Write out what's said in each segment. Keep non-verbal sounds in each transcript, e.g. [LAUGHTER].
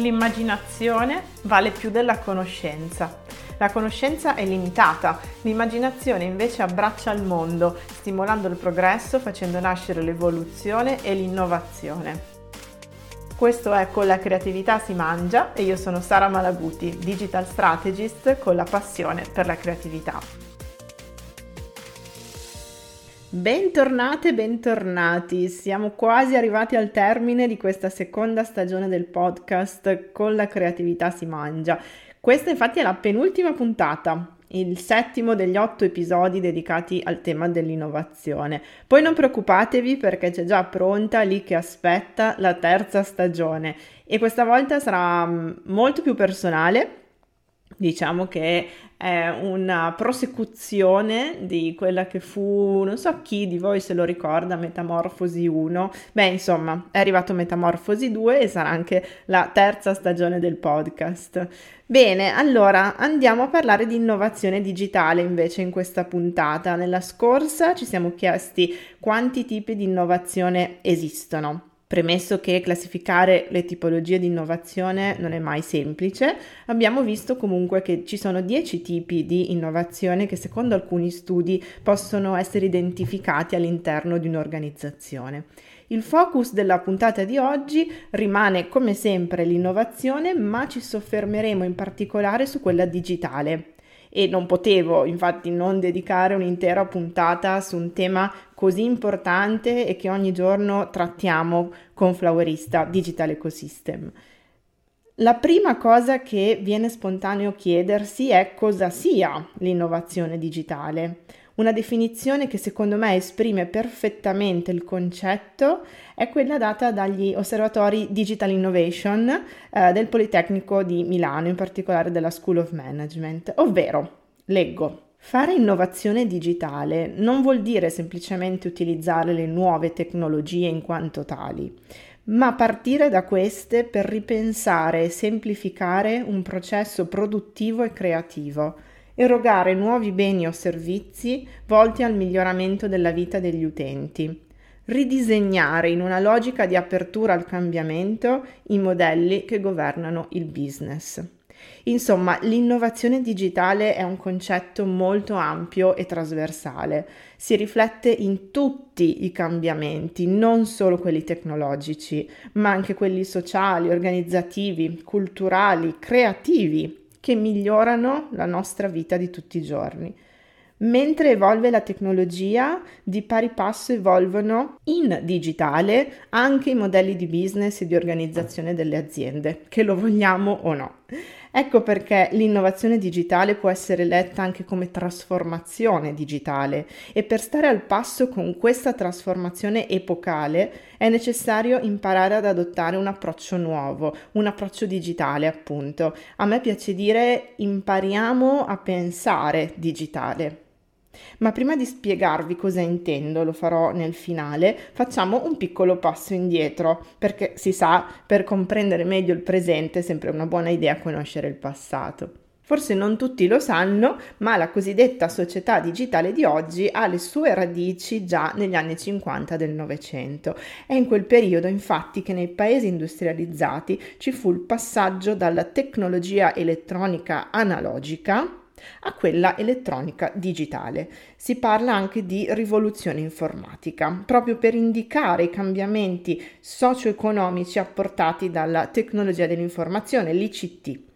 L'immaginazione vale più della conoscenza. La conoscenza è limitata, l'immaginazione invece abbraccia il mondo, stimolando il progresso, facendo nascere l'evoluzione e l'innovazione. Questo è Con la creatività si mangia e io sono Sara Malaguti, digital strategist con la passione per la creatività. Bentornate, bentornati. Siamo quasi arrivati al termine di questa seconda stagione del podcast Con la creatività si mangia. Questa infatti è la penultima puntata, il settimo degli otto episodi dedicati al tema dell'innovazione. Poi non preoccupatevi perché c'è già pronta lì che aspetta la terza stagione e questa volta sarà mm, molto più personale diciamo che è una prosecuzione di quella che fu, non so chi di voi se lo ricorda, Metamorfosi 1. Beh, insomma, è arrivato Metamorfosi 2 e sarà anche la terza stagione del podcast. Bene, allora andiamo a parlare di innovazione digitale invece in questa puntata. Nella scorsa ci siamo chiesti quanti tipi di innovazione esistono. Premesso che classificare le tipologie di innovazione non è mai semplice, abbiamo visto comunque che ci sono 10 tipi di innovazione che secondo alcuni studi possono essere identificati all'interno di un'organizzazione. Il focus della puntata di oggi rimane come sempre l'innovazione, ma ci soffermeremo in particolare su quella digitale e non potevo infatti non dedicare un'intera puntata su un tema così importante e che ogni giorno trattiamo con Flowerista Digital Ecosystem. La prima cosa che viene spontaneo chiedersi è cosa sia l'innovazione digitale. Una definizione che secondo me esprime perfettamente il concetto è quella data dagli osservatori Digital Innovation eh, del Politecnico di Milano, in particolare della School of Management, ovvero, leggo, Fare innovazione digitale non vuol dire semplicemente utilizzare le nuove tecnologie in quanto tali, ma partire da queste per ripensare e semplificare un processo produttivo e creativo erogare nuovi beni o servizi volti al miglioramento della vita degli utenti, ridisegnare in una logica di apertura al cambiamento i modelli che governano il business. Insomma, l'innovazione digitale è un concetto molto ampio e trasversale. Si riflette in tutti i cambiamenti, non solo quelli tecnologici, ma anche quelli sociali, organizzativi, culturali, creativi che migliorano la nostra vita di tutti i giorni. Mentre evolve la tecnologia, di pari passo evolvono in digitale anche i modelli di business e di organizzazione delle aziende, che lo vogliamo o no. Ecco perché l'innovazione digitale può essere letta anche come trasformazione digitale e per stare al passo con questa trasformazione epocale è necessario imparare ad adottare un approccio nuovo, un approccio digitale appunto. A me piace dire impariamo a pensare digitale. Ma prima di spiegarvi cosa intendo, lo farò nel finale, facciamo un piccolo passo indietro, perché si sa, per comprendere meglio il presente è sempre una buona idea conoscere il passato. Forse non tutti lo sanno, ma la cosiddetta società digitale di oggi ha le sue radici già negli anni 50 del Novecento. È in quel periodo infatti che nei paesi industrializzati ci fu il passaggio dalla tecnologia elettronica analogica a quella elettronica digitale. Si parla anche di rivoluzione informatica, proprio per indicare i cambiamenti socio-economici apportati dalla tecnologia dell'informazione, l'ICT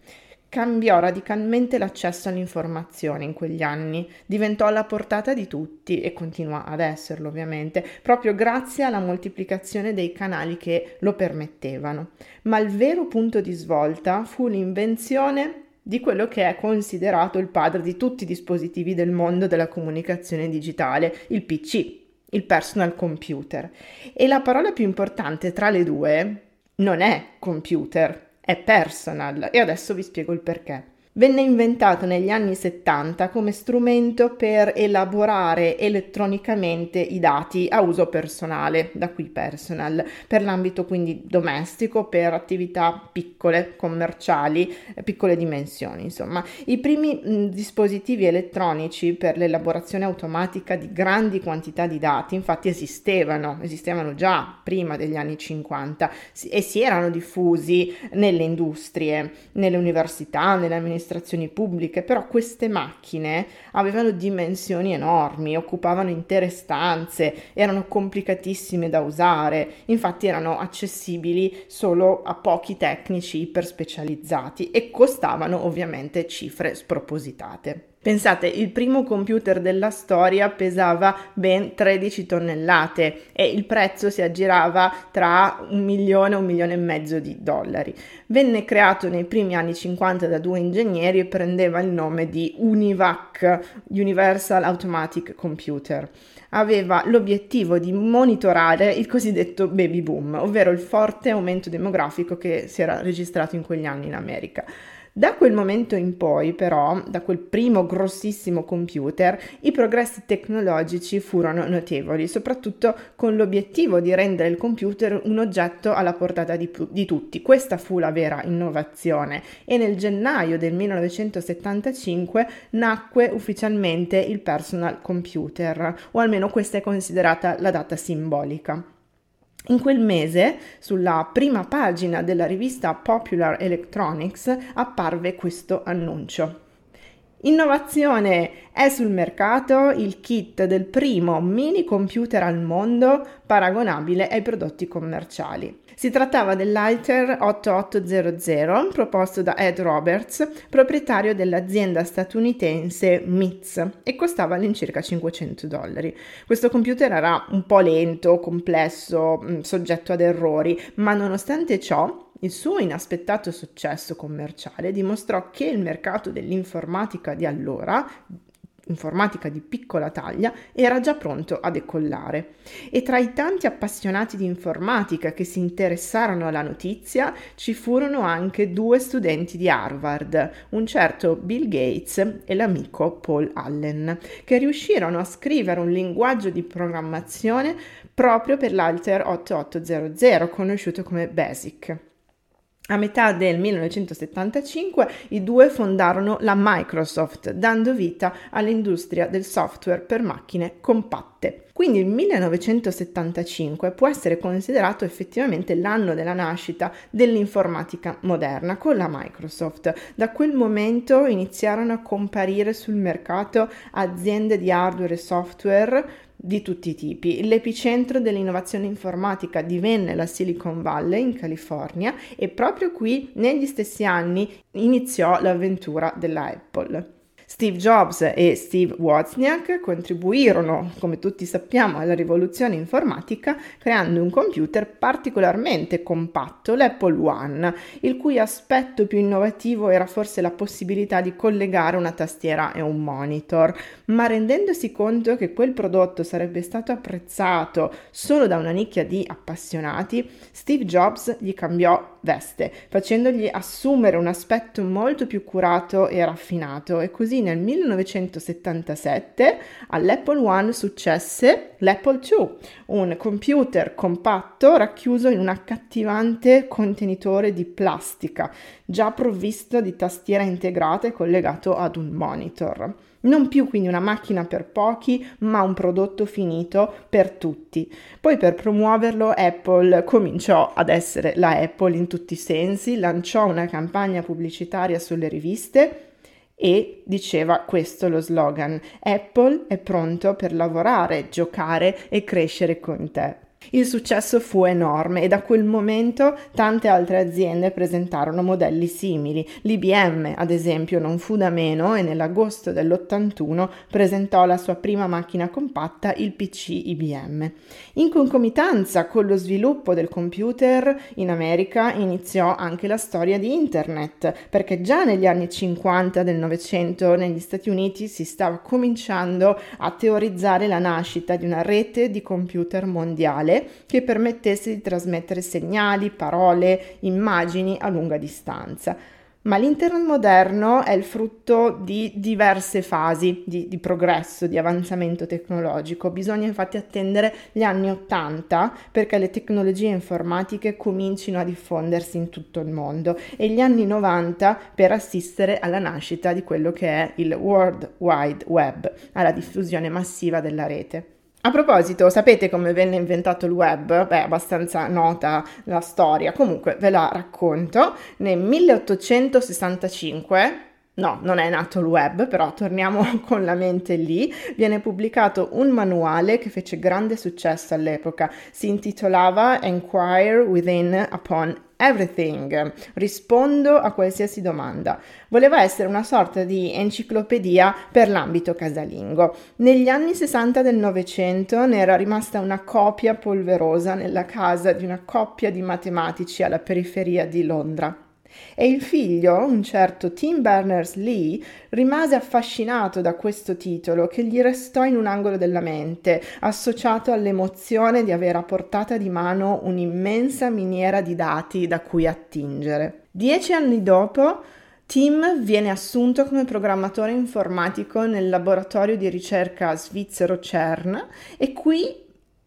cambiò radicalmente l'accesso all'informazione in quegli anni, diventò alla portata di tutti e continua ad esserlo ovviamente, proprio grazie alla moltiplicazione dei canali che lo permettevano. Ma il vero punto di svolta fu l'invenzione di quello che è considerato il padre di tutti i dispositivi del mondo della comunicazione digitale, il PC, il personal computer. E la parola più importante tra le due non è computer, è personal e adesso vi spiego il perché. Venne inventato negli anni 70 come strumento per elaborare elettronicamente i dati a uso personale, da qui personal, per l'ambito quindi domestico, per attività piccole, commerciali, piccole dimensioni, insomma. I primi dispositivi elettronici per l'elaborazione automatica di grandi quantità di dati, infatti esistevano, esistevano già prima degli anni 50 e si erano diffusi nelle industrie, nelle università, nelle amministrazioni amministrazioni pubbliche, però queste macchine avevano dimensioni enormi, occupavano intere stanze, erano complicatissime da usare, infatti erano accessibili solo a pochi tecnici iperspecializzati e costavano ovviamente cifre spropositate. Pensate, il primo computer della storia pesava ben 13 tonnellate e il prezzo si aggirava tra un milione e un milione e mezzo di dollari. Venne creato nei primi anni 50 da due ingegneri e prendeva il nome di UNIVAC, Universal Automatic Computer. Aveva l'obiettivo di monitorare il cosiddetto baby boom, ovvero il forte aumento demografico che si era registrato in quegli anni in America. Da quel momento in poi, però, da quel primo grossissimo computer, i progressi tecnologici furono notevoli, soprattutto con l'obiettivo di rendere il computer un oggetto alla portata di, di tutti. Questa fu la vera innovazione e nel gennaio del 1975 nacque ufficialmente il personal computer, o almeno questa è considerata la data simbolica. In quel mese, sulla prima pagina della rivista Popular Electronics, apparve questo annuncio. Innovazione! È sul mercato il kit del primo mini computer al mondo paragonabile ai prodotti commerciali. Si trattava dell'Alter 8800 proposto da Ed Roberts, proprietario dell'azienda statunitense MITS e costava all'incirca 500 dollari. Questo computer era un po' lento, complesso, soggetto ad errori, ma nonostante ciò il suo inaspettato successo commerciale dimostrò che il mercato dell'informatica di allora informatica di piccola taglia, era già pronto a decollare. E tra i tanti appassionati di informatica che si interessarono alla notizia ci furono anche due studenti di Harvard, un certo Bill Gates e l'amico Paul Allen, che riuscirono a scrivere un linguaggio di programmazione proprio per l'Alter 8800, conosciuto come BASIC. A metà del 1975 i due fondarono la Microsoft, dando vita all'industria del software per macchine compatte. Quindi il 1975 può essere considerato effettivamente l'anno della nascita dell'informatica moderna con la Microsoft. Da quel momento iniziarono a comparire sul mercato aziende di hardware e software di tutti i tipi. L'epicentro dell'innovazione informatica divenne la Silicon Valley in California e proprio qui negli stessi anni iniziò l'avventura della Apple. Steve Jobs e Steve Wozniak contribuirono, come tutti sappiamo, alla rivoluzione informatica creando un computer particolarmente compatto, l'Apple One, il cui aspetto più innovativo era forse la possibilità di collegare una tastiera e un monitor, ma rendendosi conto che quel prodotto sarebbe stato apprezzato solo da una nicchia di appassionati, Steve Jobs gli cambiò veste, facendogli assumere un aspetto molto più curato e raffinato e così nel 1977 all'Apple One successe l'Apple II, un computer compatto racchiuso in un accattivante contenitore di plastica, già provvisto di tastiera integrata e collegato ad un monitor. Non più quindi una macchina per pochi, ma un prodotto finito per tutti. Poi per promuoverlo Apple cominciò ad essere la Apple in tutti i sensi, lanciò una campagna pubblicitaria sulle riviste e diceva questo lo slogan Apple è pronto per lavorare, giocare e crescere con te. Il successo fu enorme e da quel momento tante altre aziende presentarono modelli simili. L'IBM, ad esempio, non fu da meno e nell'agosto dell'81 presentò la sua prima macchina compatta, il PC IBM. In concomitanza con lo sviluppo del computer in America iniziò anche la storia di Internet, perché già negli anni 50 del Novecento negli Stati Uniti si stava cominciando a teorizzare la nascita di una rete di computer mondiale digitale che permettesse di trasmettere segnali, parole, immagini a lunga distanza. Ma l'internet moderno è il frutto di diverse fasi di, di, progresso, di avanzamento tecnologico. Bisogna infatti attendere gli anni 80 perché le tecnologie informatiche comincino a diffondersi in tutto il mondo e gli anni 90 per assistere alla nascita di quello che è il World Wide Web, alla diffusione massiva della rete. A proposito, sapete come venne inventato il web? Beh, abbastanza nota la storia, comunque ve la racconto. Nel 1865 No, non è nato il web, però torniamo [LAUGHS] con la mente lì. Viene pubblicato un manuale che fece grande successo all'epoca. Si intitolava Enquire Within Upon Everything. Rispondo a qualsiasi domanda. Voleva essere una sorta di enciclopedia per l'ambito casalingo. Negli anni 60 del Novecento ne era rimasta una copia polverosa nella casa di una coppia di matematici alla periferia di Londra e il figlio, un certo Tim Berners-Lee, rimase affascinato da questo titolo che gli restò in un angolo della mente, associato all'emozione di avere a portata di mano un'immensa miniera di dati da cui attingere. Dieci anni dopo, Tim viene assunto come programmatore informatico nel laboratorio di ricerca svizzero CERN e qui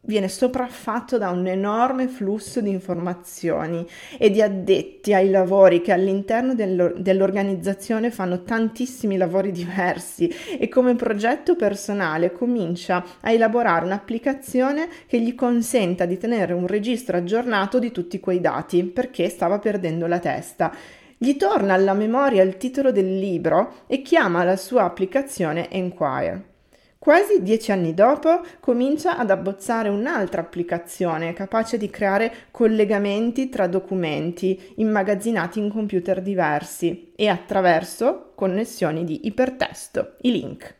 viene sopraffatto da un enorme flusso di informazioni e di addetti ai lavori che all'interno dell'organizzazione fanno tantissimi lavori diversi e come progetto personale comincia a elaborare un'applicazione che gli consenta di tenere un registro aggiornato di tutti quei dati perché stava perdendo la testa. Gli torna alla memoria il titolo del libro e chiama la sua applicazione Enquire. Quasi dieci anni dopo comincia ad abbozzare un'altra applicazione capace di creare collegamenti tra documenti immagazzinati in computer diversi e attraverso connessioni di ipertesto, i link.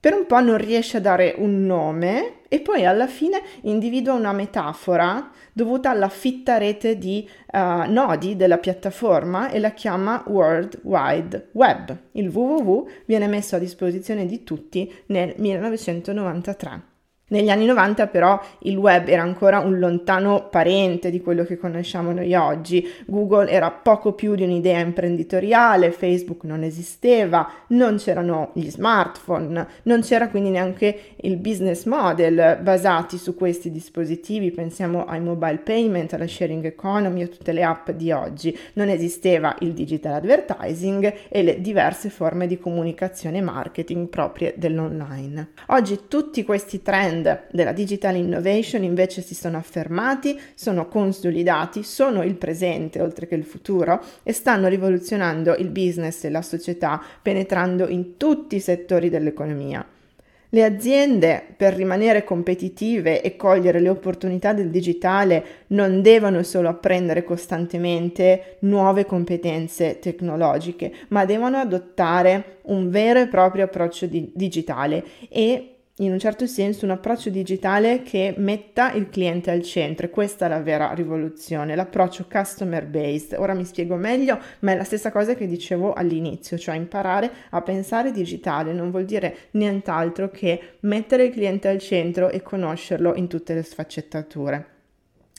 Per un po' non riesce a dare un nome e poi alla fine individua una metafora dovuta alla fitta rete di uh, nodi della piattaforma e la chiama World Wide Web. Il www viene messo a disposizione di tutti nel 1993. Negli anni 90 però il web era ancora un lontano parente di quello che conosciamo noi oggi. Google era poco più di un'idea imprenditoriale, Facebook non esisteva, non c'erano gli smartphone, non c'era quindi neanche il business model basati su questi dispositivi, pensiamo ai mobile payment, alla sharing economy, a tutte le app di oggi. Non esisteva il digital advertising e le diverse forme di comunicazione e marketing proprie dell'online. Oggi tutti questi trend trend della digital innovation invece si sono affermati, sono consolidati, sono il presente oltre che il futuro e stanno rivoluzionando il business e la società penetrando in tutti i settori dell'economia. Le aziende, per rimanere competitive e cogliere le opportunità del digitale, non devono solo apprendere costantemente nuove competenze tecnologiche, ma devono adottare un vero e proprio approccio di- digitale e in un certo senso un approccio digitale che metta il cliente al centro e questa è la vera rivoluzione, l'approccio customer based. Ora mi spiego meglio, ma è la stessa cosa che dicevo all'inizio, cioè imparare a pensare digitale non vuol dire nient'altro che mettere il cliente al centro e conoscerlo in tutte le sfaccettature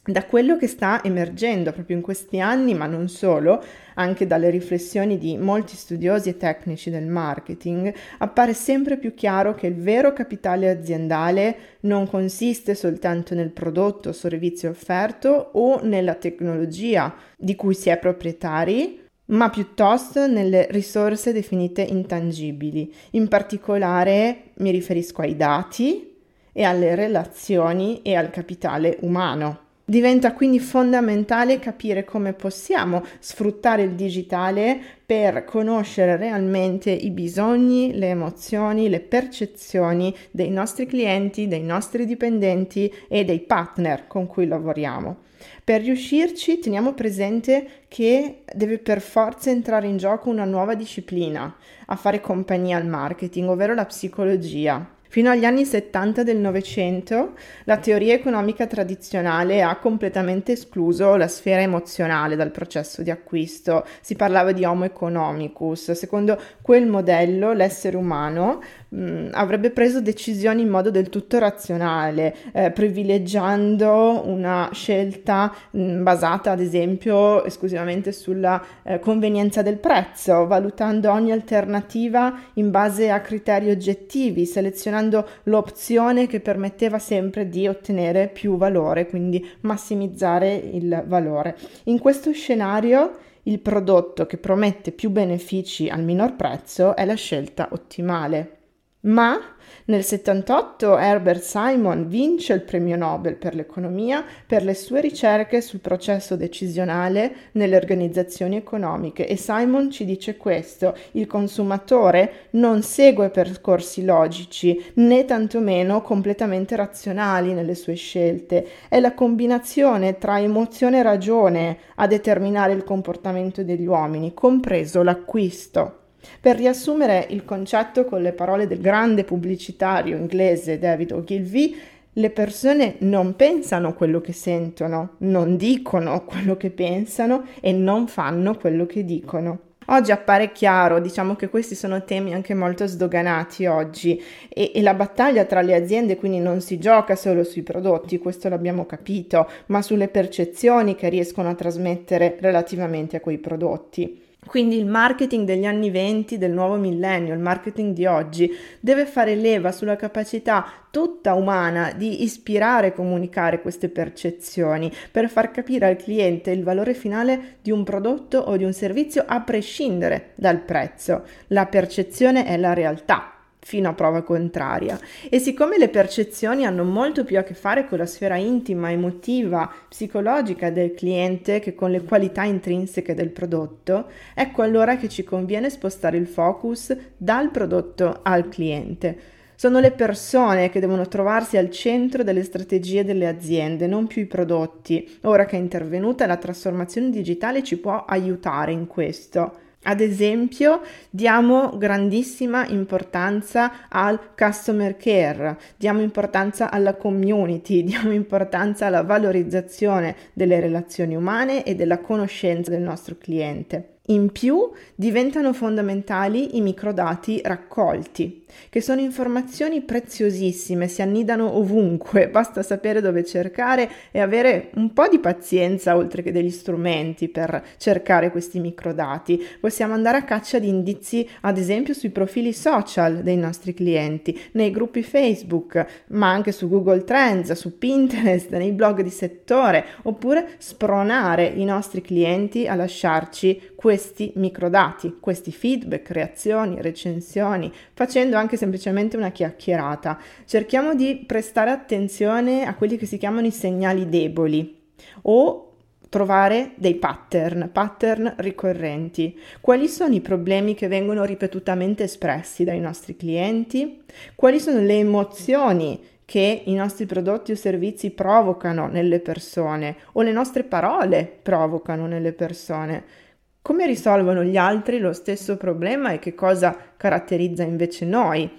da quello che sta emergendo proprio in questi anni, ma non solo, anche dalle riflessioni di molti studiosi e tecnici del marketing, appare sempre più chiaro che il vero capitale aziendale non consiste soltanto nel prodotto o servizio offerto o nella tecnologia di cui si è proprietari, ma piuttosto nelle risorse definite intangibili. In particolare mi riferisco ai dati e alle relazioni e al capitale umano. Diventa quindi fondamentale capire come possiamo sfruttare il digitale per conoscere realmente i bisogni, le emozioni, le percezioni dei nostri clienti, dei nostri dipendenti e dei partner con cui lavoriamo. Per riuscirci teniamo presente che deve per forza entrare in gioco una nuova disciplina a fare compagnia al marketing, ovvero la psicologia. Fino agli anni 70 del Novecento la teoria economica tradizionale ha completamente escluso la sfera emozionale dal processo di acquisto. Si parlava di homo economicus. Secondo quel modello l'essere umano mh, avrebbe preso decisioni in modo del tutto razionale, eh, privilegiando una scelta mh, basata ad esempio esclusivamente sulla eh, convenienza del prezzo, valutando ogni alternativa in base a criteri oggettivi, selezionando l'opzione che permetteva sempre di ottenere più valore, quindi massimizzare il valore. In questo scenario il prodotto che promette più benefici al minor prezzo è la scelta ottimale. Ma nel 78 Herbert Simon vince il premio Nobel per l'economia per le sue ricerche sul processo decisionale nelle organizzazioni economiche e Simon ci dice questo, il consumatore non segue percorsi logici né tantomeno completamente razionali nelle sue scelte, è la combinazione tra emozione e ragione a determinare il comportamento degli uomini, compreso l'acquisto. Per riassumere il concetto con le parole del grande pubblicitario inglese David Ogilvy, le persone non pensano quello che sentono, non dicono quello che pensano e non fanno quello che dicono. Oggi appare chiaro, diciamo che questi sono temi anche molto sdoganati oggi e, e, la battaglia tra le aziende quindi non si gioca solo sui prodotti, questo l'abbiamo capito, ma sulle percezioni che riescono a trasmettere relativamente a quei prodotti. Quindi il marketing degli anni 20 del nuovo millennio, il marketing di oggi, deve fare leva sulla capacità tutta umana di ispirare e comunicare queste percezioni per far capire al cliente il valore finale di un prodotto o di un servizio a prescindere dal prezzo. La percezione è la realtà fino a prova contraria. E siccome le percezioni hanno molto più a che fare con la sfera intima, emotiva, psicologica del cliente che con le qualità intrinseche del prodotto, ecco allora che ci conviene spostare il focus dal prodotto al cliente. Sono le persone che devono trovarsi al centro delle strategie delle aziende, non più i prodotti. Ora che è intervenuta la trasformazione digitale ci può aiutare in questo. Ad esempio, diamo grandissima importanza al customer care, diamo importanza alla community, [LAUGHS] diamo importanza alla valorizzazione delle relazioni umane e della conoscenza del nostro cliente. In più diventano fondamentali i microdati raccolti, che sono informazioni preziosissime, si annidano ovunque, [LAUGHS] basta sapere dove cercare e avere un po' di pazienza oltre che degli strumenti per cercare questi microdati. Possiamo andare a caccia di indizi, ad esempio, sui profili social dei nostri clienti, nei gruppi Facebook, ma anche su Google Trends, su Pinterest, nei blog di settore, oppure spronare i nostri clienti a lasciarci questi microdati, questi feedback, reazioni, recensioni, facendo anche semplicemente una chiacchierata. Cerchiamo di prestare attenzione a quelli che si chiamano i segnali deboli o trovare dei pattern, pattern ricorrenti. Quali sono i problemi che vengono ripetutamente espressi dai nostri clienti? Quali sono le emozioni che i nostri prodotti o servizi provocano nelle persone o le nostre parole provocano nelle persone? Come risolvono gli altri lo stesso problema e che cosa caratterizza invece noi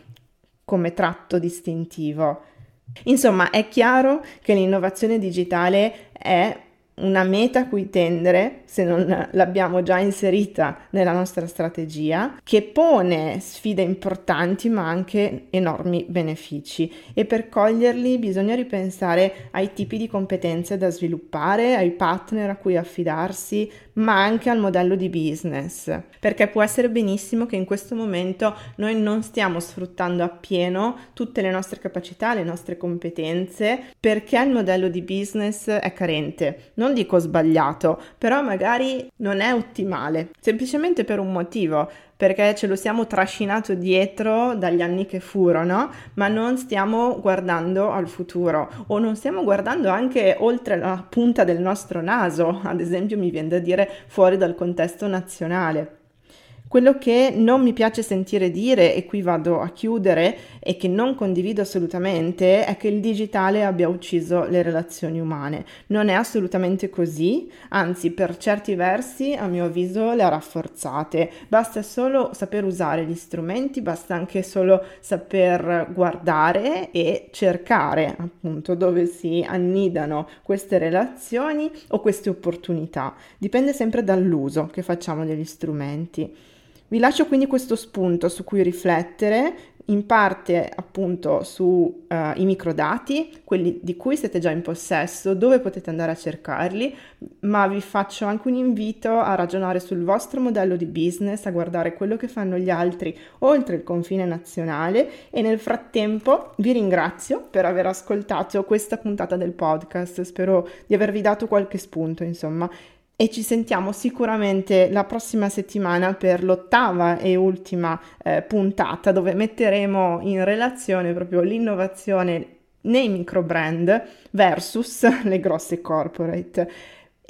come tratto distintivo? Insomma, è chiaro che l'innovazione digitale è una meta a cui tendere, se non l'abbiamo già inserita nella nostra strategia, che pone sfide importanti ma anche enormi benefici e per coglierli bisogna ripensare ai tipi di competenze da sviluppare, ai partner a cui affidarsi, ma anche al modello di business, perché può essere benissimo che in questo momento noi non stiamo sfruttando appieno tutte le nostre capacità, le nostre competenze, perché il modello di business è carente. Non dico sbagliato, però magari non è ottimale, semplicemente per un motivo, perché ce lo siamo trascinato dietro dagli anni che furono, ma non stiamo guardando al futuro o non stiamo guardando anche oltre la punta del nostro naso, ad esempio mi viene da dire fuori dal contesto nazionale. Quello che non mi piace sentire dire, e qui vado a chiudere, e che non condivido assolutamente, è che il digitale abbia ucciso le relazioni umane. Non è assolutamente così, anzi per certi versi, a mio avviso, le ha rafforzate. Basta solo saper usare gli strumenti, basta anche solo saper guardare e cercare appunto dove si annidano queste relazioni o queste opportunità. Dipende sempre dall'uso che facciamo degli strumenti. Vi lascio quindi questo spunto su cui riflettere, in parte appunto sui uh, eh, microdati, quelli di cui siete già in possesso, dove potete andare a cercarli, ma vi faccio anche un invito a ragionare sul vostro modello di business, a guardare quello che fanno gli altri oltre il confine nazionale e nel frattempo vi ringrazio per aver ascoltato questa puntata del podcast, spero di avervi dato qualche spunto, insomma e ci sentiamo sicuramente la prossima settimana per l'ottava e ultima eh, puntata dove metteremo in relazione proprio l'innovazione nei micro brand versus le grosse corporate.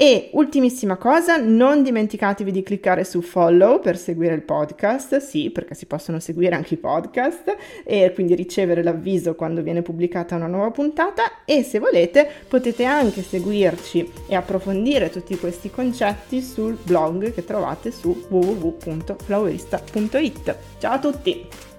E ultimissima cosa, non dimenticatevi di cliccare su follow per seguire il podcast, sì, perché si possono seguire anche i podcast e quindi ricevere l'avviso quando viene pubblicata una nuova puntata e se volete potete anche seguirci e approfondire tutti questi concetti sul blog che trovate su www.flowerista.it. Ciao a tutti!